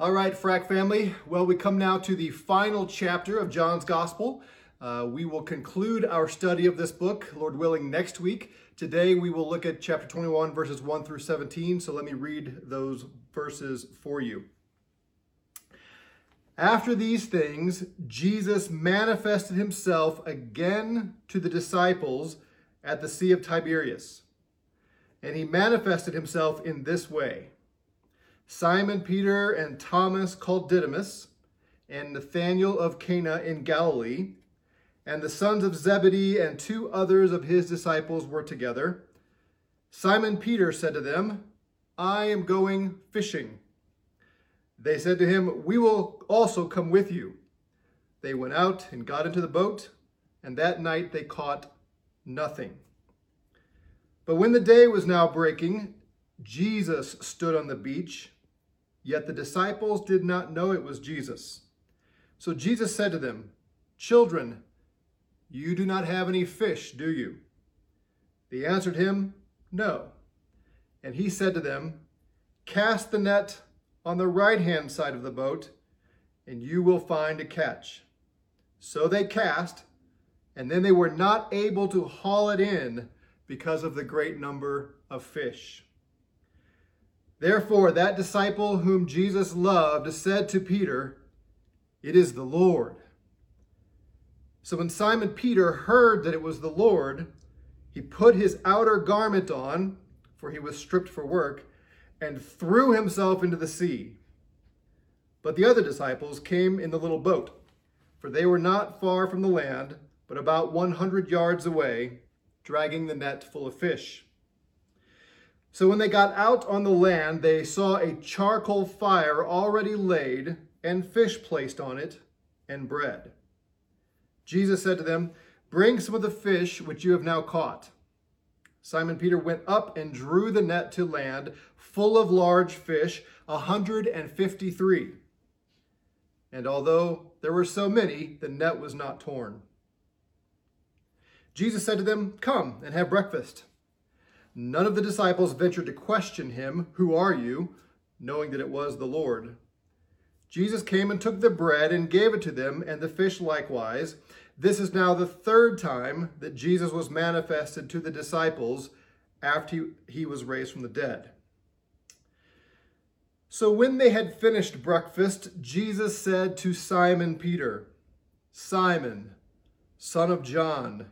All right, Frack family. Well, we come now to the final chapter of John's Gospel. Uh, we will conclude our study of this book, Lord willing, next week. Today we will look at chapter 21, verses 1 through 17. So let me read those verses for you. After these things, Jesus manifested himself again to the disciples at the Sea of Tiberias. And he manifested himself in this way. Simon Peter and Thomas called Didymus, and Nathanael of Cana in Galilee, and the sons of Zebedee and two others of his disciples were together. Simon Peter said to them, I am going fishing. They said to him, We will also come with you. They went out and got into the boat, and that night they caught nothing. But when the day was now breaking, Jesus stood on the beach Yet the disciples did not know it was Jesus. So Jesus said to them, Children, you do not have any fish, do you? They answered him, No. And he said to them, Cast the net on the right hand side of the boat, and you will find a catch. So they cast, and then they were not able to haul it in because of the great number of fish. Therefore, that disciple whom Jesus loved said to Peter, It is the Lord. So when Simon Peter heard that it was the Lord, he put his outer garment on, for he was stripped for work, and threw himself into the sea. But the other disciples came in the little boat, for they were not far from the land, but about 100 yards away, dragging the net full of fish. So when they got out on the land, they saw a charcoal fire already laid, and fish placed on it, and bread. Jesus said to them, Bring some of the fish which you have now caught. Simon Peter went up and drew the net to land, full of large fish, a hundred and fifty three. And although there were so many, the net was not torn. Jesus said to them, Come and have breakfast. None of the disciples ventured to question him, Who are you? knowing that it was the Lord. Jesus came and took the bread and gave it to them, and the fish likewise. This is now the third time that Jesus was manifested to the disciples after he was raised from the dead. So when they had finished breakfast, Jesus said to Simon Peter, Simon, son of John,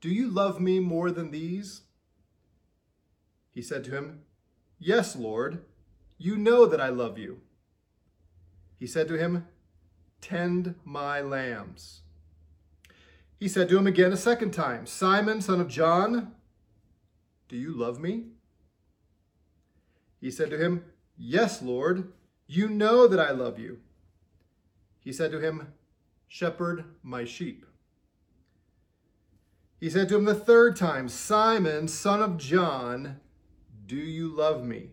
do you love me more than these? He said to him, Yes, Lord, you know that I love you. He said to him, Tend my lambs. He said to him again a second time, Simon, son of John, do you love me? He said to him, Yes, Lord, you know that I love you. He said to him, Shepherd my sheep. He said to him the third time, Simon, son of John, do you love me?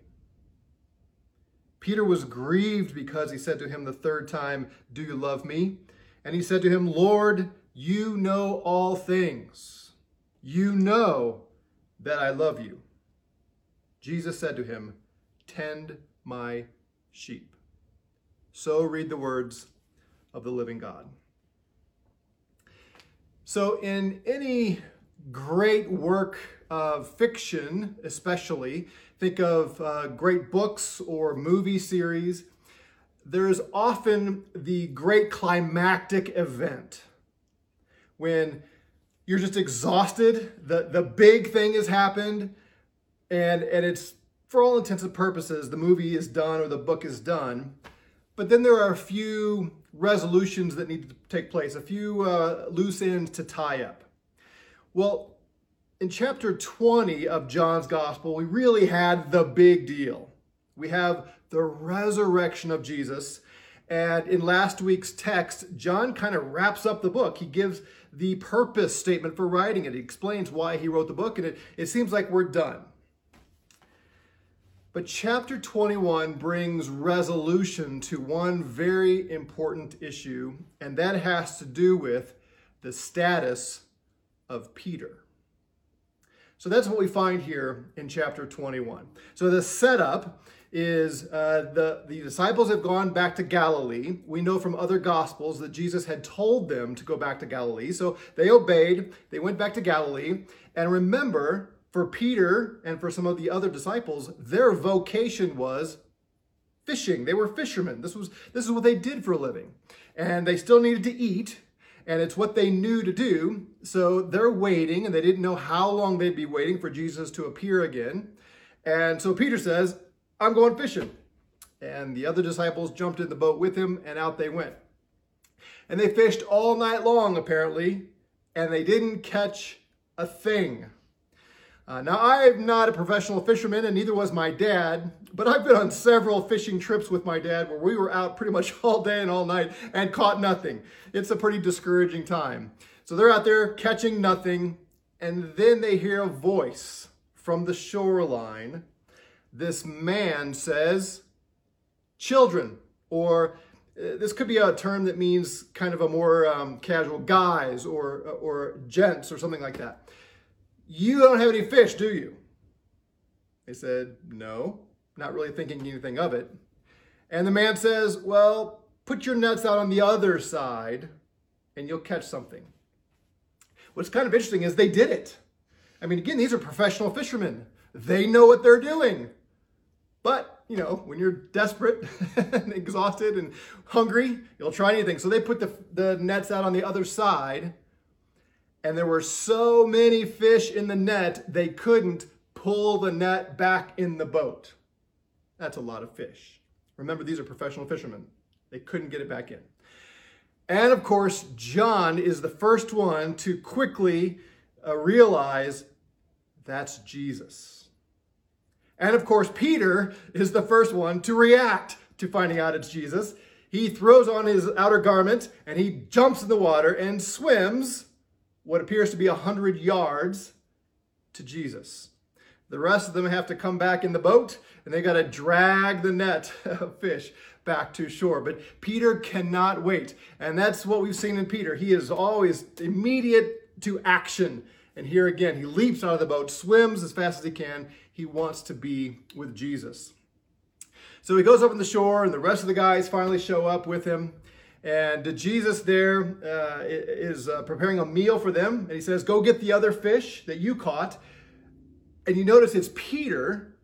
Peter was grieved because he said to him the third time, Do you love me? And he said to him, Lord, you know all things. You know that I love you. Jesus said to him, Tend my sheep. So read the words of the living God. So, in any great work of fiction, especially, think of uh, great books or movie series, there's often the great climactic event when you're just exhausted, the, the big thing has happened, and, and it's, for all intents and purposes, the movie is done or the book is done. But then there are a few resolutions that need to take place, a few uh, loose ends to tie up. Well, in chapter 20 of John's Gospel, we really had the big deal. We have the resurrection of Jesus. And in last week's text, John kind of wraps up the book. He gives the purpose statement for writing it. He explains why he wrote the book, and it, it seems like we're done. But chapter 21 brings resolution to one very important issue, and that has to do with the status of Peter. So that's what we find here in chapter 21. So the setup is uh, the, the disciples have gone back to Galilee. We know from other gospels that Jesus had told them to go back to Galilee. So they obeyed, they went back to Galilee. And remember, for Peter and for some of the other disciples, their vocation was fishing. They were fishermen. This was this is what they did for a living. And they still needed to eat, and it's what they knew to do. So they're waiting, and they didn't know how long they'd be waiting for Jesus to appear again. And so Peter says, I'm going fishing. And the other disciples jumped in the boat with him, and out they went. And they fished all night long, apparently, and they didn't catch a thing. Uh, now, I'm not a professional fisherman, and neither was my dad, but I've been on several fishing trips with my dad where we were out pretty much all day and all night and caught nothing. It's a pretty discouraging time. So they're out there catching nothing, and then they hear a voice from the shoreline. This man says, Children, or uh, this could be a term that means kind of a more um, casual guys or, or gents or something like that. You don't have any fish, do you? They said, No, not really thinking anything of it. And the man says, Well, put your nets out on the other side and you'll catch something. What's kind of interesting is they did it. I mean, again, these are professional fishermen. They know what they're doing. But, you know, when you're desperate and exhausted and hungry, you'll try anything. So they put the, the nets out on the other side and there were so many fish in the net, they couldn't pull the net back in the boat. That's a lot of fish. Remember, these are professional fishermen. They couldn't get it back in. And of course, John is the first one to quickly uh, realize that's Jesus. And of course, Peter is the first one to react to finding out it's Jesus. He throws on his outer garment and he jumps in the water and swims what appears to be 100 yards to Jesus. The rest of them have to come back in the boat and they got to drag the net of fish back to shore. But Peter cannot wait. And that's what we've seen in Peter. He is always immediate to action. And here again, he leaps out of the boat, swims as fast as he can. He wants to be with Jesus. So he goes up on the shore, and the rest of the guys finally show up with him. And Jesus there uh, is uh, preparing a meal for them. And he says, Go get the other fish that you caught. And you notice it's Peter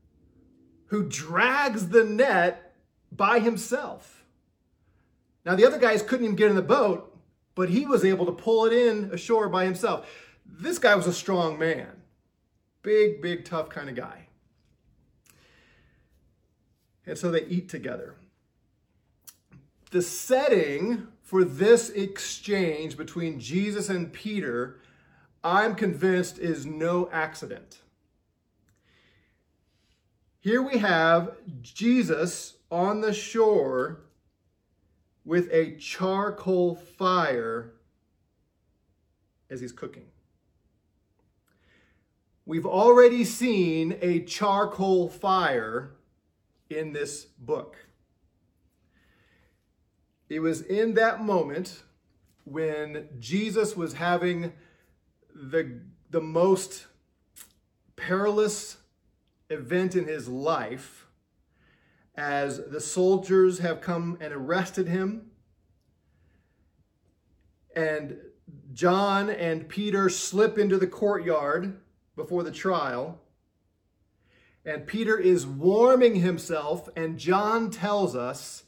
who drags the net by himself. Now, the other guys couldn't even get in the boat, but he was able to pull it in ashore by himself. This guy was a strong man. Big, big, tough kind of guy. And so they eat together the setting for this exchange between Jesus and Peter, I'm convinced, is no accident. Here we have Jesus on the shore with a charcoal fire as he's cooking. We've already seen a charcoal fire in this book. It was in that moment when Jesus was having the, the most perilous event in his life as the soldiers have come and arrested him. And John and Peter slip into the courtyard before the trial. And Peter is warming himself, and John tells us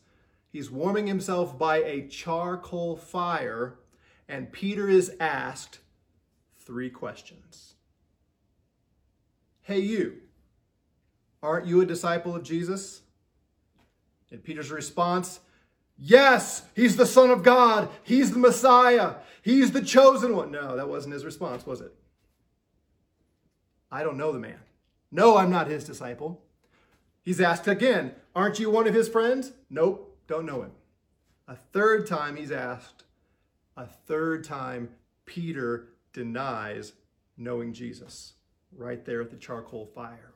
He's warming himself by a charcoal fire, and Peter is asked three questions. Hey, you, aren't you a disciple of Jesus? And Peter's response, Yes, he's the Son of God. He's the Messiah. He's the chosen one. No, that wasn't his response, was it? I don't know the man. No, I'm not his disciple. He's asked again, Aren't you one of his friends? Nope. Don't know him. A third time he's asked. A third time Peter denies knowing Jesus right there at the charcoal fire.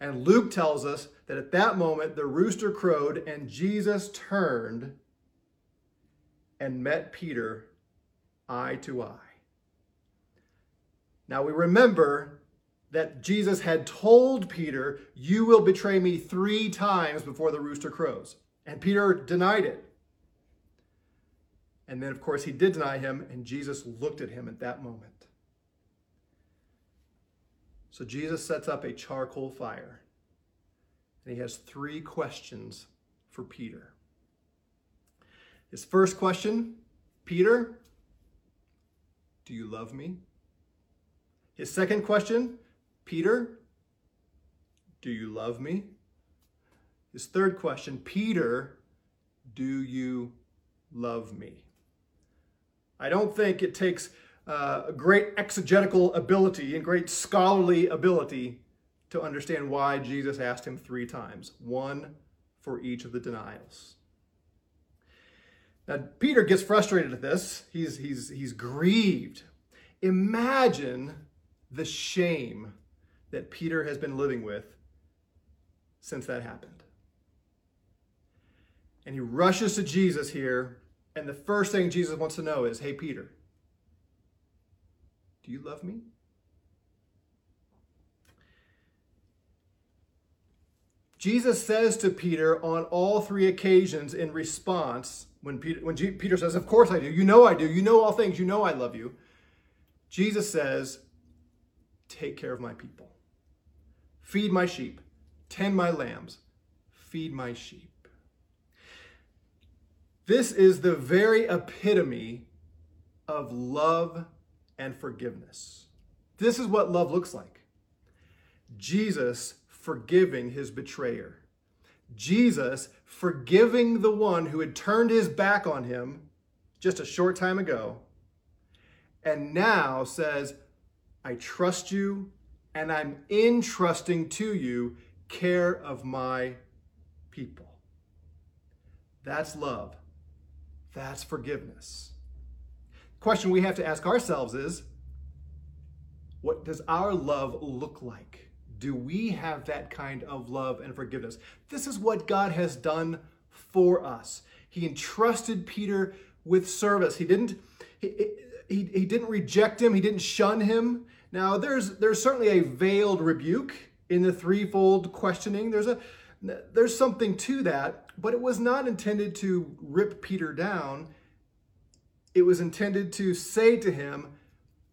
And Luke tells us that at that moment the rooster crowed and Jesus turned and met Peter eye to eye. Now we remember that Jesus had told Peter, You will betray me three times before the rooster crows. And Peter denied it. And then, of course, he did deny him, and Jesus looked at him at that moment. So Jesus sets up a charcoal fire, and he has three questions for Peter. His first question Peter, do you love me? His second question Peter, do you love me? His third question Peter, do you love me? I don't think it takes uh, great exegetical ability and great scholarly ability to understand why Jesus asked him three times, one for each of the denials. Now, Peter gets frustrated at this. He's, he's, he's grieved. Imagine the shame that Peter has been living with since that happened. And he rushes to Jesus here and the first thing Jesus wants to know is, hey, Peter, do you love me? Jesus says to Peter on all three occasions in response, when Peter, when G, Peter says, Of course I do. You know I do. You know all things. You know I love you. Jesus says, Take care of my people. Feed my sheep. Tend my lambs. Feed my sheep. This is the very epitome of love and forgiveness. This is what love looks like Jesus forgiving his betrayer, Jesus forgiving the one who had turned his back on him just a short time ago, and now says, I trust you and I'm entrusting to you care of my people. That's love. That's forgiveness. Question we have to ask ourselves is what does our love look like? Do we have that kind of love and forgiveness? This is what God has done for us. He entrusted Peter with service. He didn't he, he, he didn't reject him, he didn't shun him. Now there's there's certainly a veiled rebuke in the threefold questioning. There's a there's something to that, but it was not intended to rip Peter down. It was intended to say to him,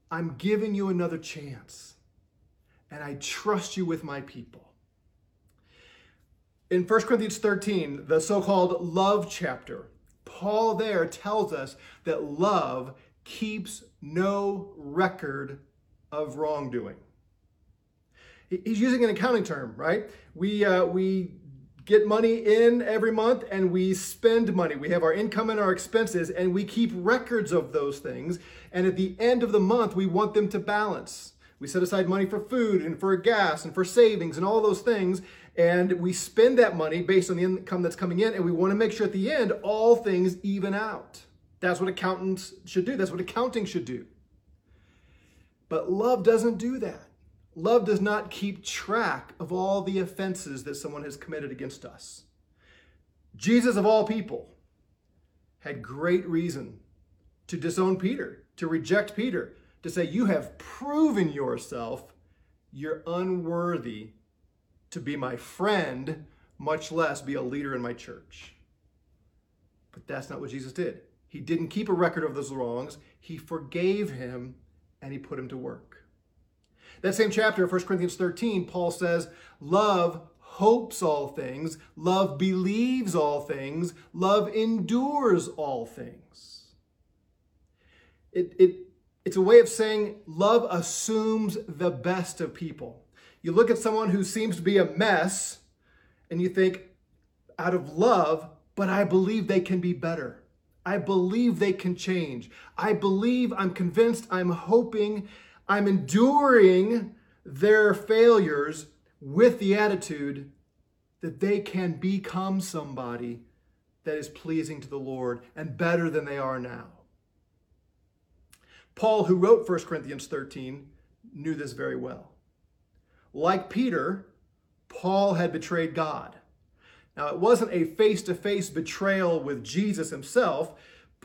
I'm giving you another chance, and I trust you with my people. In 1 Corinthians 13, the so called love chapter, Paul there tells us that love keeps no record of wrongdoing. He's using an accounting term, right? We, uh, we get money in every month and we spend money. We have our income and our expenses and we keep records of those things. And at the end of the month, we want them to balance. We set aside money for food and for gas and for savings and all those things. And we spend that money based on the income that's coming in. And we want to make sure at the end, all things even out. That's what accountants should do. That's what accounting should do. But love doesn't do that. Love does not keep track of all the offenses that someone has committed against us. Jesus, of all people, had great reason to disown Peter, to reject Peter, to say, You have proven yourself, you're unworthy to be my friend, much less be a leader in my church. But that's not what Jesus did. He didn't keep a record of those wrongs, he forgave him and he put him to work. That same chapter, 1 Corinthians 13, Paul says, Love hopes all things, love believes all things, love endures all things. It, it, it's a way of saying love assumes the best of people. You look at someone who seems to be a mess and you think, out of love, but I believe they can be better. I believe they can change. I believe, I'm convinced, I'm hoping I'm enduring their failures with the attitude that they can become somebody that is pleasing to the Lord and better than they are now. Paul, who wrote 1 Corinthians 13, knew this very well. Like Peter, Paul had betrayed God. Now, it wasn't a face to face betrayal with Jesus himself.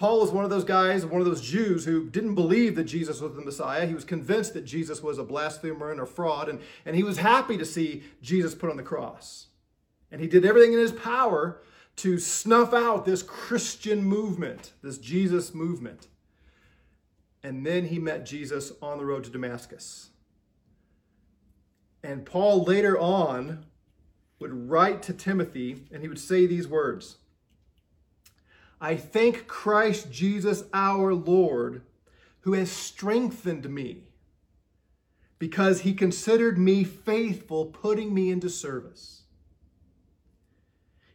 Paul was one of those guys, one of those Jews who didn't believe that Jesus was the Messiah. He was convinced that Jesus was a blasphemer and a fraud, and, and he was happy to see Jesus put on the cross. And he did everything in his power to snuff out this Christian movement, this Jesus movement. And then he met Jesus on the road to Damascus. And Paul later on would write to Timothy and he would say these words I thank Christ Jesus our Lord, who has strengthened me because he considered me faithful, putting me into service.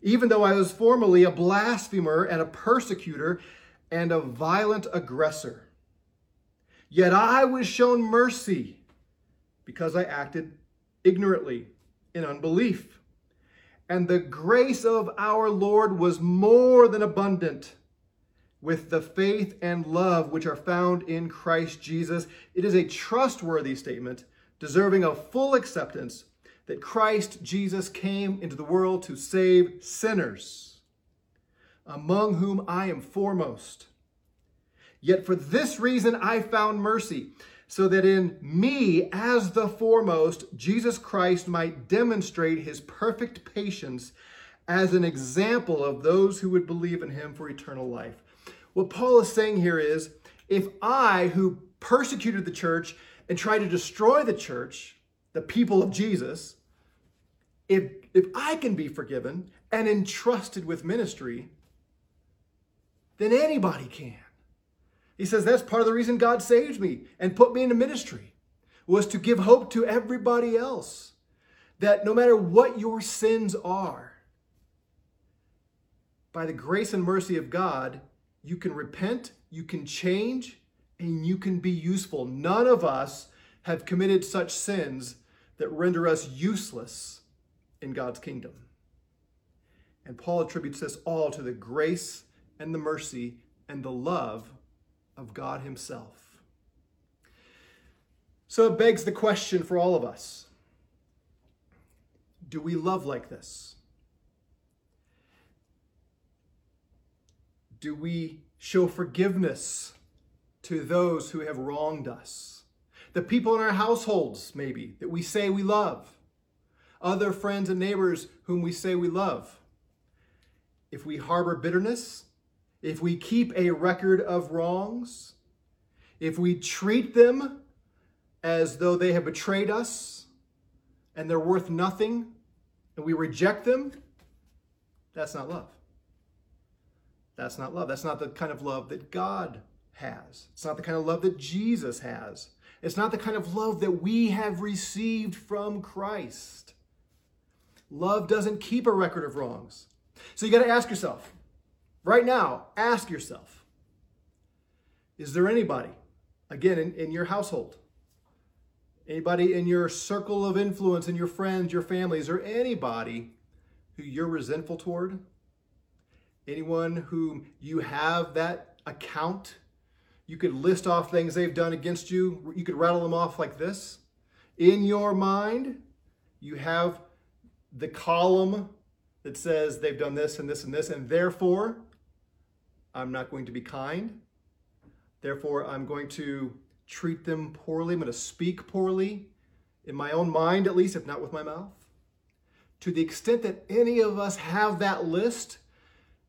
Even though I was formerly a blasphemer and a persecutor and a violent aggressor, yet I was shown mercy because I acted ignorantly in unbelief and the grace of our Lord was more than abundant with the faith and love which are found in Christ Jesus. It is a trustworthy statement, deserving of full acceptance, that Christ Jesus came into the world to save sinners, among whom I am foremost. Yet for this reason I found mercy so that in me, as the foremost, Jesus Christ might demonstrate his perfect patience as an example of those who would believe in him for eternal life. What Paul is saying here is if I, who persecuted the church and tried to destroy the church, the people of Jesus, if, if I can be forgiven and entrusted with ministry, then anybody can. He says that's part of the reason God saved me and put me into ministry was to give hope to everybody else that no matter what your sins are, by the grace and mercy of God, you can repent, you can change, and you can be useful. None of us have committed such sins that render us useless in God's kingdom. And Paul attributes this all to the grace and the mercy and the love of God Himself. So it begs the question for all of us Do we love like this? Do we show forgiveness to those who have wronged us? The people in our households, maybe, that we say we love. Other friends and neighbors whom we say we love. If we harbor bitterness, if we keep a record of wrongs, if we treat them as though they have betrayed us and they're worth nothing, and we reject them, that's not love. That's not love. That's not the kind of love that God has. It's not the kind of love that Jesus has. It's not the kind of love that we have received from Christ. Love doesn't keep a record of wrongs. So you got to ask yourself Right now, ask yourself Is there anybody, again, in, in your household, anybody in your circle of influence, in your friends, your family, is there anybody who you're resentful toward? Anyone whom you have that account? You could list off things they've done against you. You could rattle them off like this. In your mind, you have the column that says they've done this and this and this, and therefore I'm not going to be kind. Therefore, I'm going to treat them poorly. I'm going to speak poorly, in my own mind at least, if not with my mouth. To the extent that any of us have that list,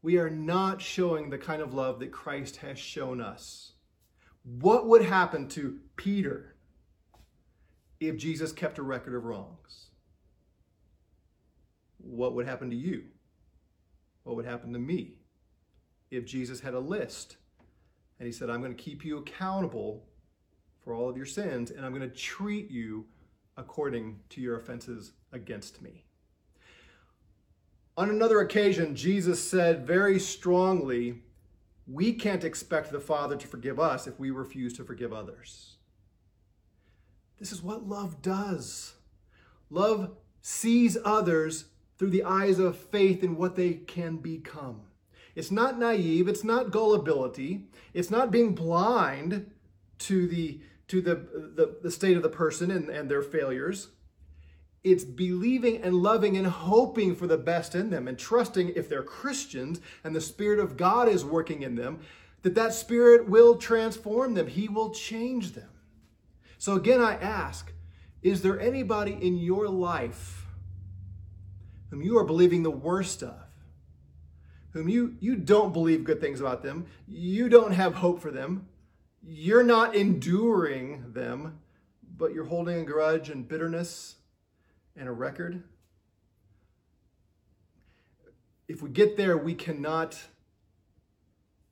we are not showing the kind of love that Christ has shown us. What would happen to Peter if Jesus kept a record of wrongs? What would happen to you? What would happen to me? If Jesus had a list and he said, I'm going to keep you accountable for all of your sins and I'm going to treat you according to your offenses against me. On another occasion, Jesus said very strongly, We can't expect the Father to forgive us if we refuse to forgive others. This is what love does. Love sees others through the eyes of faith in what they can become. It's not naive, it's not gullibility, it's not being blind to the to the, the, the state of the person and, and their failures. It's believing and loving and hoping for the best in them and trusting if they're Christians and the Spirit of God is working in them, that that Spirit will transform them, He will change them. So again, I ask is there anybody in your life whom you are believing the worst of? Whom you, you don't believe good things about them, you don't have hope for them, you're not enduring them, but you're holding a grudge and bitterness and a record? If we get there, we cannot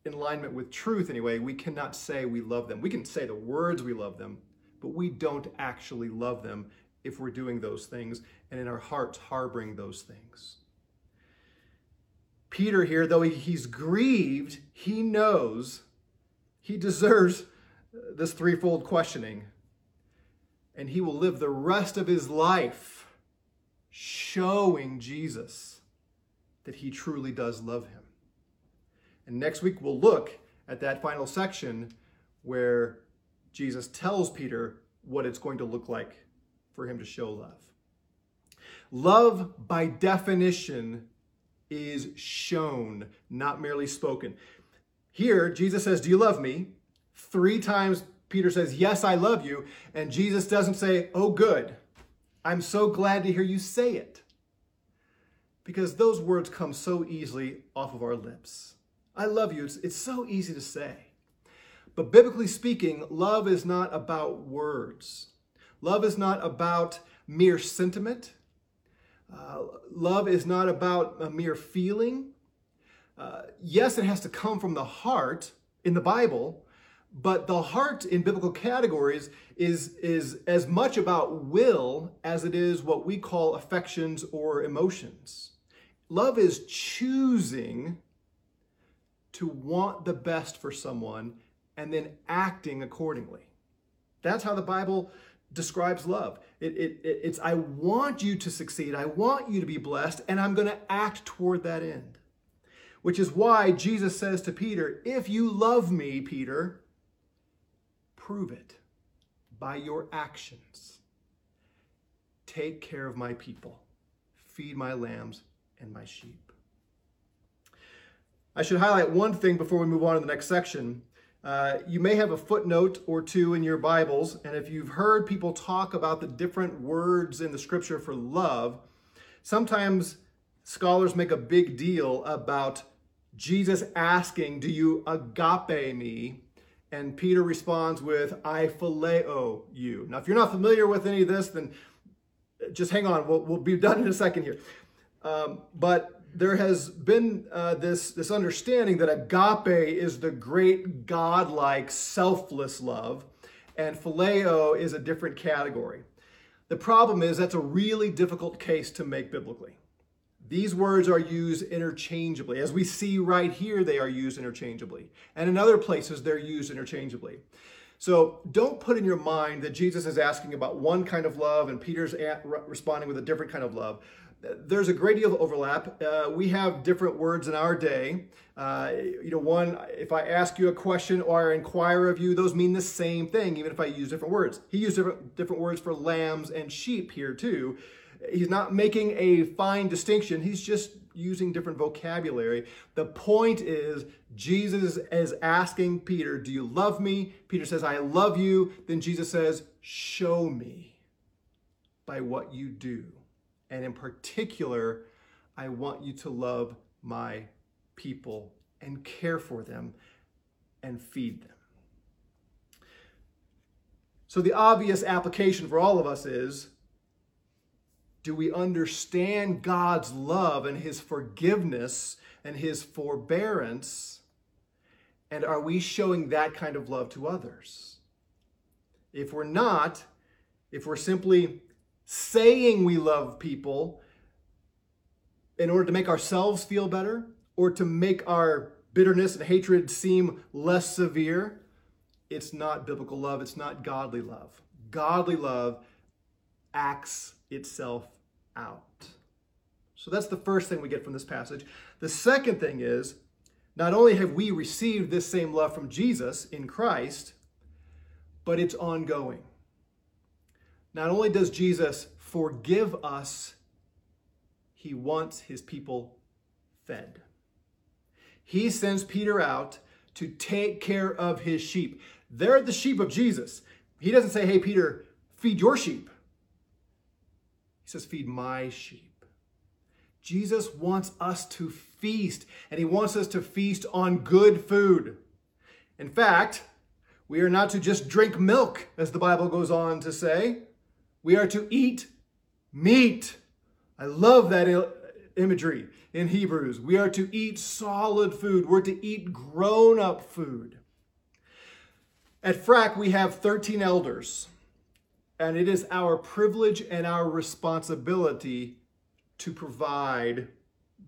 in alignment with truth anyway, we cannot say we love them. We can say the words we love them, but we don't actually love them if we're doing those things and in our hearts harboring those things. Peter here, though he's grieved, he knows he deserves this threefold questioning. And he will live the rest of his life showing Jesus that he truly does love him. And next week we'll look at that final section where Jesus tells Peter what it's going to look like for him to show love. Love, by definition, is shown, not merely spoken. Here, Jesus says, Do you love me? Three times Peter says, Yes, I love you. And Jesus doesn't say, Oh, good. I'm so glad to hear you say it. Because those words come so easily off of our lips. I love you. It's, it's so easy to say. But biblically speaking, love is not about words. Love is not about mere sentiment. Uh, love is not about a mere feeling. Uh, yes, it has to come from the heart in the Bible, but the heart in biblical categories is, is as much about will as it is what we call affections or emotions. Love is choosing to want the best for someone and then acting accordingly. That's how the Bible describes love. It, it, it's, I want you to succeed, I want you to be blessed, and I'm going to act toward that end. Which is why Jesus says to Peter, If you love me, Peter, prove it by your actions. Take care of my people, feed my lambs and my sheep. I should highlight one thing before we move on to the next section. Uh, you may have a footnote or two in your Bibles, and if you've heard people talk about the different words in the scripture for love, sometimes scholars make a big deal about Jesus asking, Do you agape me? And Peter responds with, I phileo you. Now, if you're not familiar with any of this, then just hang on. We'll, we'll be done in a second here. Um, but there has been uh, this, this understanding that agape is the great godlike selfless love, and phileo is a different category. The problem is that's a really difficult case to make biblically. These words are used interchangeably. As we see right here, they are used interchangeably. And in other places, they're used interchangeably. So don't put in your mind that Jesus is asking about one kind of love and Peter's responding with a different kind of love there's a great deal of overlap. Uh, we have different words in our day. Uh, you know, one, if I ask you a question or I inquire of you, those mean the same thing, even if I use different words. He used different, different words for lambs and sheep here, too. He's not making a fine distinction, he's just using different vocabulary. The point is, Jesus is asking Peter, Do you love me? Peter says, I love you. Then Jesus says, Show me by what you do. And in particular, I want you to love my people and care for them and feed them. So, the obvious application for all of us is do we understand God's love and his forgiveness and his forbearance? And are we showing that kind of love to others? If we're not, if we're simply saying we love people in order to make ourselves feel better or to make our bitterness and hatred seem less severe, it's not biblical love. It's not godly love. Godly love acts itself out. So that's the first thing we get from this passage. The second thing is not only have we received this same love from Jesus in Christ, but it's ongoing. Not only does Jesus forgive us, he wants his people fed. He sends Peter out to take care of his sheep. They're the sheep of Jesus. He doesn't say, hey, Peter, feed your sheep. He says, feed my sheep. Jesus wants us to feast, and he wants us to feast on good food. In fact, we are not to just drink milk, as the Bible goes on to say. We are to eat meat. I love that imagery in Hebrews. We are to eat solid food. We're to eat grown up food. At FRAC, we have 13 elders, and it is our privilege and our responsibility to provide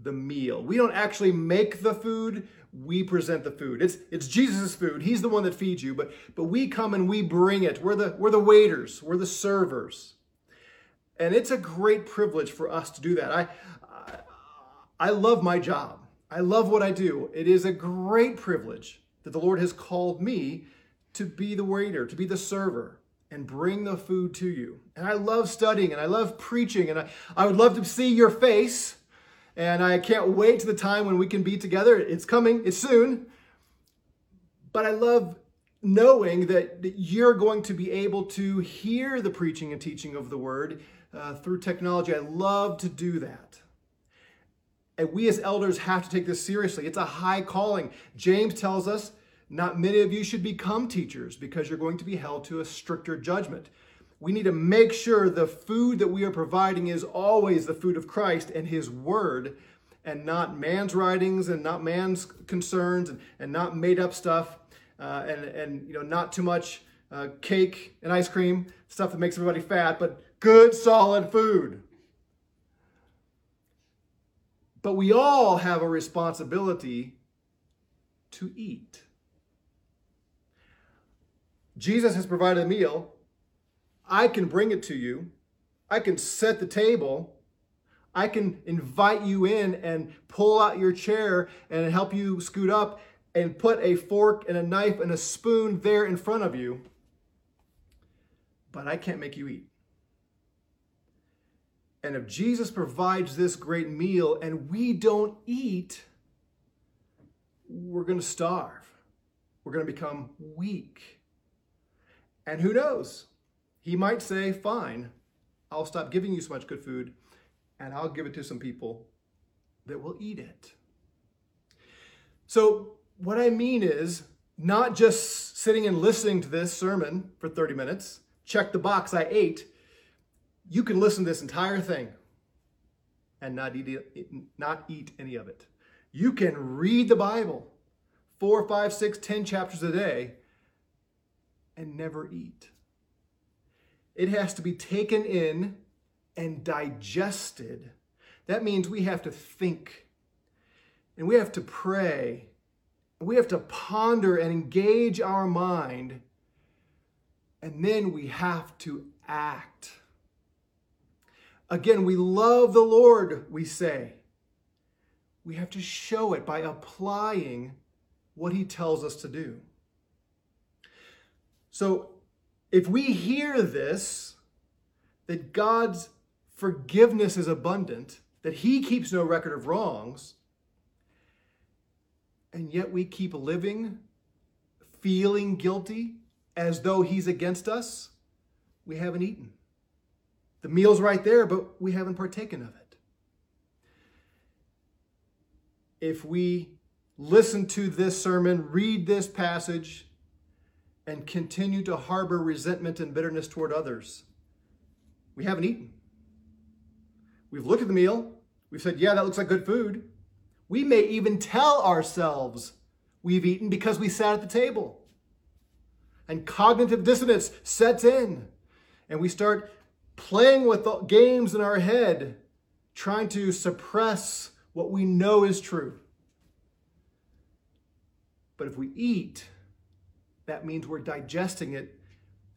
the meal. We don't actually make the food, we present the food. It's it's Jesus' food. He's the one that feeds you, but but we come and we bring it. We're the we're the waiters, we're the servers. And it's a great privilege for us to do that. I I, I love my job. I love what I do. It is a great privilege that the Lord has called me to be the waiter, to be the server and bring the food to you. And I love studying and I love preaching and I, I would love to see your face and I can't wait to the time when we can be together. It's coming, it's soon. But I love knowing that, you're going to be able to hear the preaching and teaching of the word uh, through technology. I love to do that. And we as elders have to take this seriously. It's a high calling. James tells us not many of you should become teachers because you're going to be held to a stricter judgment. We need to make sure the food that we are providing is always the food of Christ and His Word, and not man's writings and not man's concerns and, and not made up stuff, uh, and, and you know not too much uh, cake and ice cream, stuff that makes everybody fat, but good solid food. But we all have a responsibility to eat. Jesus has provided a meal I can bring it to you. I can set the table. I can invite you in and pull out your chair and help you scoot up and put a fork and a knife and a spoon there in front of you. But I can't make you eat. And if Jesus provides this great meal and we don't eat, we're going to starve. We're going to become weak. And who knows? He might say, Fine, I'll stop giving you so much good food and I'll give it to some people that will eat it. So, what I mean is not just sitting and listening to this sermon for 30 minutes, check the box, I ate. You can listen to this entire thing and not eat, not eat any of it. You can read the Bible four, five, six, ten chapters a day and never eat. It has to be taken in and digested. That means we have to think and we have to pray. We have to ponder and engage our mind. And then we have to act. Again, we love the Lord, we say. We have to show it by applying what he tells us to do. So if we hear this, that God's forgiveness is abundant, that He keeps no record of wrongs, and yet we keep living, feeling guilty as though He's against us, we haven't eaten. The meal's right there, but we haven't partaken of it. If we listen to this sermon, read this passage, and continue to harbor resentment and bitterness toward others. We haven't eaten. We've looked at the meal. We've said, yeah, that looks like good food. We may even tell ourselves we've eaten because we sat at the table. And cognitive dissonance sets in. And we start playing with games in our head, trying to suppress what we know is true. But if we eat, that means we're digesting it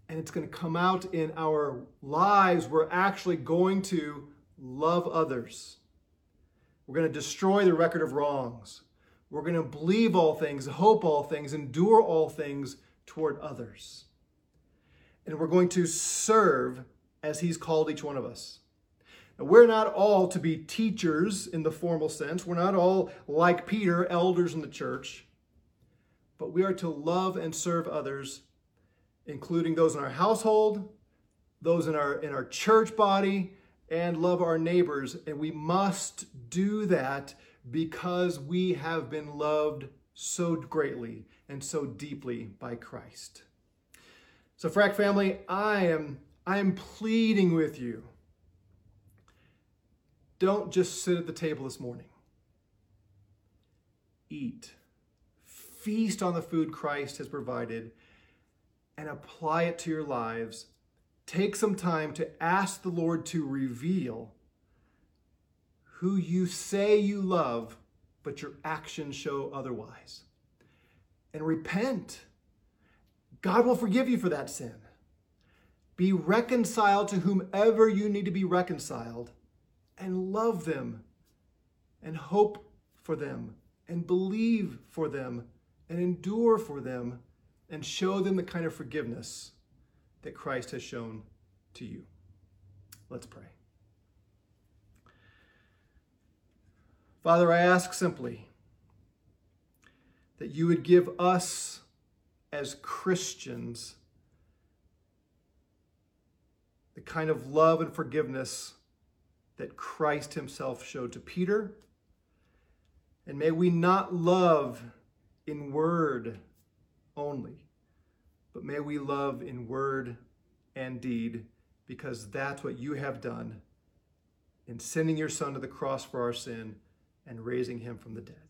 and it's going to come out in our lives. We're actually going to love others. We're going to destroy the record of wrongs. We're going to believe all things, hope all things, endure all things toward others. And we're going to serve as He's called each one of us. Now, we're not all to be teachers in the formal sense. We're not all like Peter, elders in the church. But we are to love and serve others, including those in our household, those in our in our church body, and love our neighbors. And we must do that because we have been loved so greatly and so deeply by Christ. So, Frack family, I am I am pleading with you. Don't just sit at the table this morning. Eat. Feast on the food Christ has provided and apply it to your lives. Take some time to ask the Lord to reveal who you say you love, but your actions show otherwise. And repent. God will forgive you for that sin. Be reconciled to whomever you need to be reconciled and love them and hope for them and believe for them and endure for them and show them the kind of forgiveness that Christ has shown to you. Let's pray. Father, I ask simply that you would give us as Christians the kind of love and forgiveness that Christ himself showed to Peter. And may we not love in word only, but may we love in word and deed because that's what you have done in sending your Son to the cross for our sin and raising him from the dead.